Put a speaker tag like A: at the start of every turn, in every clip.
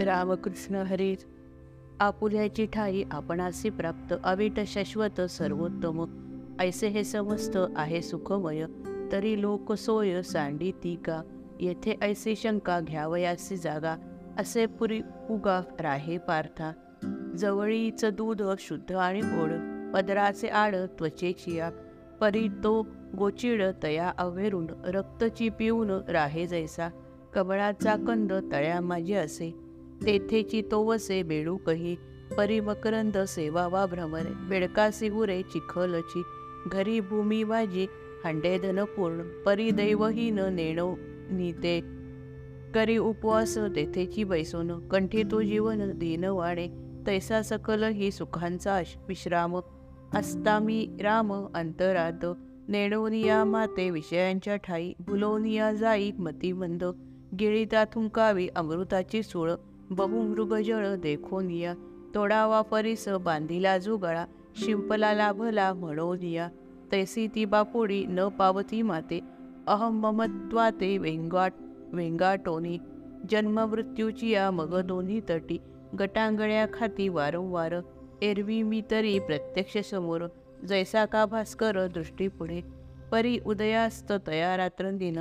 A: रामकृष्ण हरी आपुल्याची ठाई आपणासी प्राप्त. अविट शाश्वत सर्वोत्तम. ऐसे हे समस्त आहे सुखमय. तरी लोक सोय सांडी ती का? येथे ऐसे शंका घ्यावयासी जागा. असे पुरी उगा राहे पार्था. जवळीच दूध शुद्ध आणि गोड. पदराचे आड त्वचेची या. परी तो गोचिड तया अवेरून रक्तची पिऊन राहे जैसा. कमळाचा कंद तळ्या माझे असे. तेथेची तो वसे बेडू कही परी सेवावा भ्रमरे बेडकासी उरे चिखलची घरी भूमी वाजी हांडे धन पूर्ण नेणो नीते. करी उपवास तेथेची बैसून कंठी तो जीवन दीन वाणे तैसा सकल ही सुखांचा विश्राम. अस्तामी राम अंतरात नेणोनिया माते विषयांच्या ठाई भुलोनिया जाई मतिमंद गिळीता थुंकावी अमृताची सूळ. बहुमृगजळ देखोनिया तोडावा परिस बांधिला जुगळा. शिंपला लाभला म्हणोनिया तैसी ती बापुडी न पावती माते. अहम ममत्वाते वेंगाट वेंगाटोनी. जन्म मृत्यूची या मग दोन्ही तटी. गटांगळ्या खाती वारंवार. एरवी मी तरी प्रत्यक्ष समोर. जैसा का भास्कर दृष्टी पुढे. परी उदयास्त तया रात्रंदिन.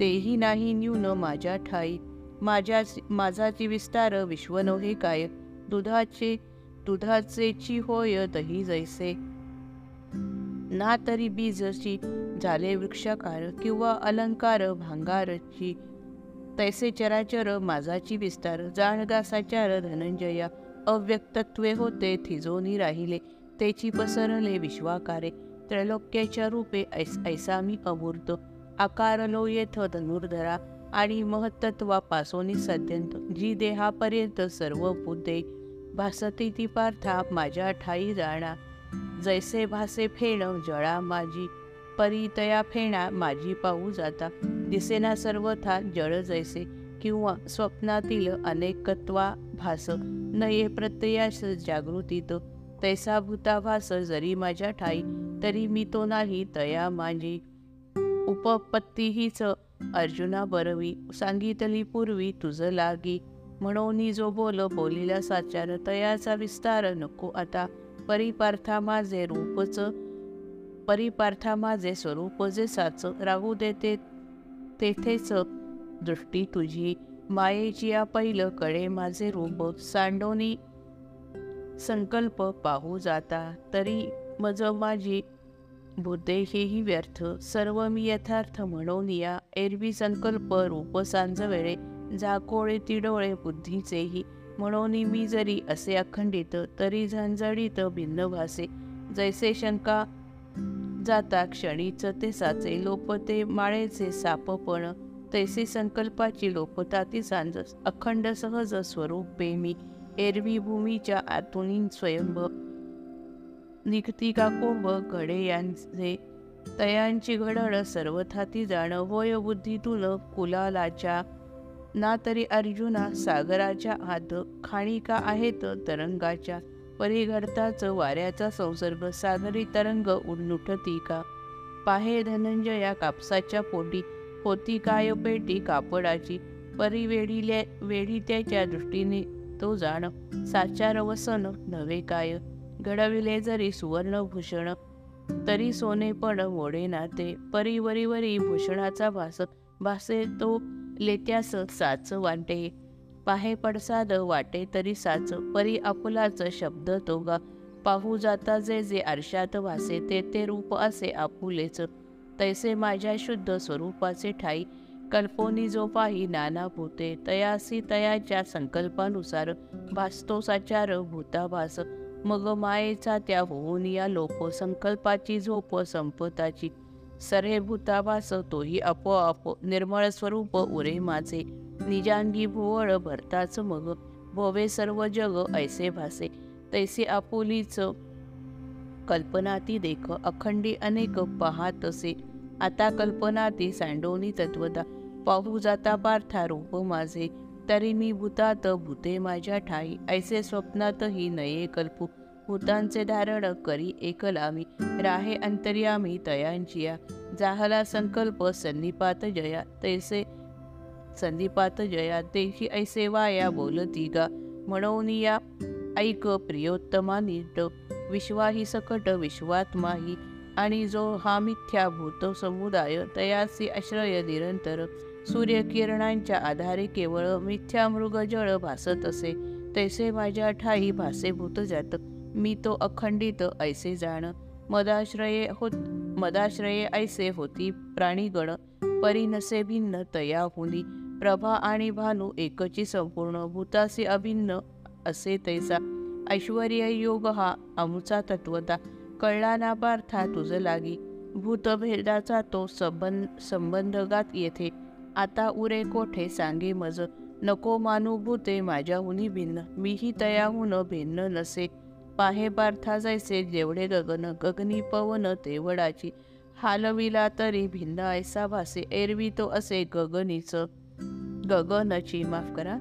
A: तेही नाही न्यून माझ्या ठाई. माझ्या माझाची विस्तार विश्वनोहे काय? दुधाचे दुधाचेची होय दही जैसे. ना तरी बीजची झाले वृक्षाकार किंवा अलंकार भांगारची. तैसे चराचर माझाची विस्तार जाणगासाचार धनंजया. अव्यक्तत्वे होते थिजोनी राहिले तेची पसरले विश्वाकारे. त्रैलोक्याच्या रूपे ऐस ऐसा मी अमूर्त. आकारलो येथ धनुर्धरा आणि महत्त्वापासून सद्यंत जी देहापर्यंत सर्व बुद्धे भासती ती पार्था माझ्या ठाई जाणा जैसे भासे फेण जळा माझी परितया फेणा माझी पाहू जाता. दिसेना सर्वथा जळ जैसे किंवा स्वप्नातील अनेकत्वा भास. नये प्रत्ययास जागृतीत तैसा भूताभास जरी माझ्या ठाई तरी मी तो नाही तया माझी. उपपत्ती हीच अर्जुना बरवी सांगितली पूर्वी तुझं लागी. म्हणून जो बोल बोलीला साचार तयाचा विस्तार नको आता. परिपार्था माझे रूपच परिपार्था माझे स्वरूप जे साच राहू देते तेथेच दृष्टी तुझी. मायेची या पहिलं कळे माझे रूप सांडोनी संकल्प पाहू जाता. तरी मज माझी बुद्धे हेही व्यर्थ सर्व मी यथार्थ म्हणून या एरवी संकल्प रूप सांज वेळे झाकोळे तिडोळे बुद्धीचेही. म्हणून मी जरी असे अखंडित तरी झंझडीत भिन्न भासे जैसे शंका जाता क्षणीच ते साचे लोपते माळेचे सापपण तैसे संकल्पाची लोपता ती सांज अखंड सहज स्वरूप प्रेमी. एरवी भूमीच्या आतून स्वयंभ. निघती का कोंब घडे यांचे तयांची घडण सर्वथा ती जाण. होय बुद्धीतून कुलालाच्या ना तरी अर्जुना सागराच्या आत खाणिका आहेत तरंगाच्या. परिघडताच वाऱ्याचा संसर्ग सागरी तरंग उडनुठती का? पाहे धनंजया कापसाच्या पोटी होती काय पेटी कापडाची? परी वेढिल्या वेढित्याच्या दृष्टीने तो जाण. साचार वसन नव्हे काय? घडविले जरी सुवर्णभूषण तरी सोने पण मोडे नाते परी वरी वरी भूषणाचा भास भासे तो लेत्यास साच वाटे. पाहे पडसाद वाटे तरी साच परी आपुलाच शब्द तो गा पाहू जाता जे जे आरशात भासे ते ते रूप असे आपुलेच. तैसे माझ्या शुद्ध स्वरूपाचे ठाई. कल्पोनी जो पाही नाना भूते तयासी तयाच्या संकल्पानुसार भासतो साचार भूताभास. मग मायेचा त्या होऊन या लोप संकल्पाची झोप संपताची. सरे भूताभास तोही आपोआप निर्मळ स्वरूप उरे माझे. निजांगी भुवळ भरताच मग भोवे सर्व जग ऐसे भासे. तैसे आपुलीच कल्पनाती देख अखंडी अनेक पाहातसे आता कल्पनाती सांडोनी तत्वता. पाहू जाता पार्था रूप माझे. तरी मी भूतात भूते माझ्या ठाई. ऐसे स्वप्नातही नये कल्पू. भूतांचे धारण करी एकलामी. राहे अंतर्यामी तयांचिया जाहला संकल्प सन्निपात जया. तैसे संदीपात जया. तेही ऐसे वाया बोलती गा म्हणून या ऐक प्रियोत्तमा नीट. विश्वाही सकट विश्वात्माही. आणि जो हा मिथ्या भूत समुदाय तयासी आश्रय निरंतर. सूर्यकिरणांच्या आधारे केवळ मिथ्या मृगजळ भासत असे तैसे माझ्या ठाई भासे भूत जात. मी तो अखंडित ऐसे जाण. मदाश्रये होत मदाश्रये ऐसे होती प्राणीगण. परिनसे भिन्न तया हुनी. प्रभा आणि भानू एकची संपूर्ण भूतासी अभिन्न असे तैसा. ऐश्वर्य योग हा अमुचा तत्वता. कळला ना पार्था तुझ लागी. भूतभेदाचा तो संबंध संबंधगात येथे. आता उरे कोठे सांगे मज नको मानू भूते माझ्याहुनी भिन्न. मीही तयाहून भिन्न नसे. पाहे पार्था जैसे जेवढे गगन गगनी पवन तेवडाची. हालविला तरी भिन्न ऐसा भासे. एरवी तो असे गगनीच. गगनची माफ करा.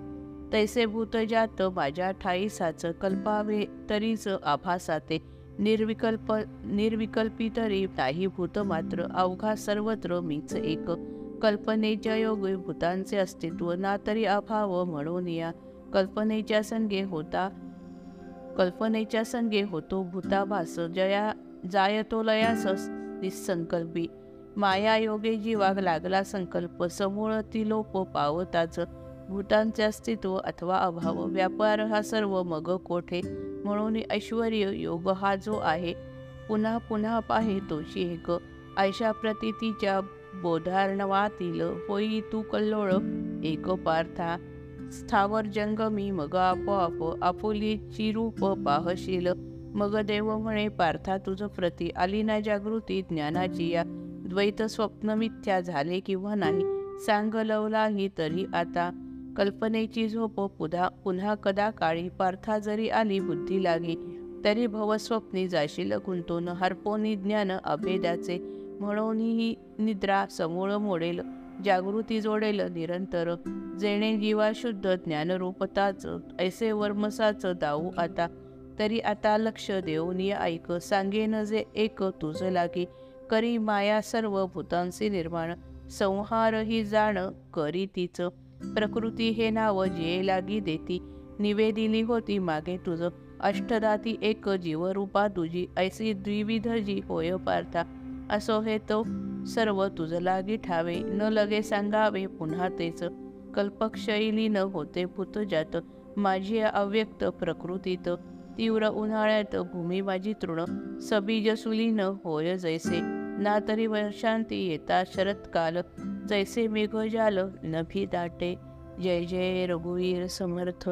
A: तैसे भूत जात माझ्या ठाई साच कल्पावे तरीच आभासाते. निर्विकल्प निर्विकल्पी तरी नाही भूत मात्र. अवघा सर्वत्र मीच एक. कल्पनेच्या योगे भूतांचे अस्तित्व ना तरी अभाव म्हणून या कल्पनेच्या संगे होता. कल्पनेच्या संगे होतो भूताभास जया जायतो लयास निसंकल्पी. माया योगे जीवाग लागला संकल्प समूळ ती लोप पावताच. भूतांचे अस्तित्व अथवा अभाव व्यापार हा सर्व मग कोठे? म्हणून ऐश्वर योग हा जो आहे पुन्हा पुन्हा पाहे तोशी एक ऐशा प्रतितीच्या बोधार्णवातील होई तू कल्लोळ एक पार्था. स्थावर जंगमी मग आपोआप आपुलीची रूप पाहशील. मग देव म्हणे पार्था तुझ प्रती आली ना जागृती ज्ञानाची. या द्वैत स्वप्न मिथ्या झाले किंवा नाही सांग लवलाही तरी आता. कल्पनेची झोप पुन्हा पुन्हा कदा काळी. पार्था जरी आली बुद्धी लागी तरी भवस्वप्नी जाशील गुंतून. हरपोनी ज्ञान अभेदाचे. म्हणून ही निद्रा समूळ मोडेल जागृती जोडेल निरंतर. जेणे जीवा शुद्ध ज्ञानरूपताच ऐसे वर्मसाच दाऊ आता. तरी आता लक्ष देऊन ऐक सांगेन जे एक तुझ लागी. करी माया सर्व भूतांचे निर्माण संहार ही जाण करी तीच. प्रकृती हे नाव जे लागी देती निवेदिली होती मागे तुझ. अष्टदाती एक जीवरूपा तुझी ऐसी द्विविध जी होय पार्था. असो हे तो सर्व तुझ लागी ठावे. न लगे सांगावे पुन्हा तेच. कल्पक्षैली न होते भूतजात माझी अव्यक्त प्रकृतीत. तीव्र उन्हाळ्यात भूमी माझी तृण. सबीज सुलीन होय जैसे. ना तरी वर्षांती येता शरत्काल. जैसे मेघजाल नभी दाटे. जय जय रघुवीर समर्थ.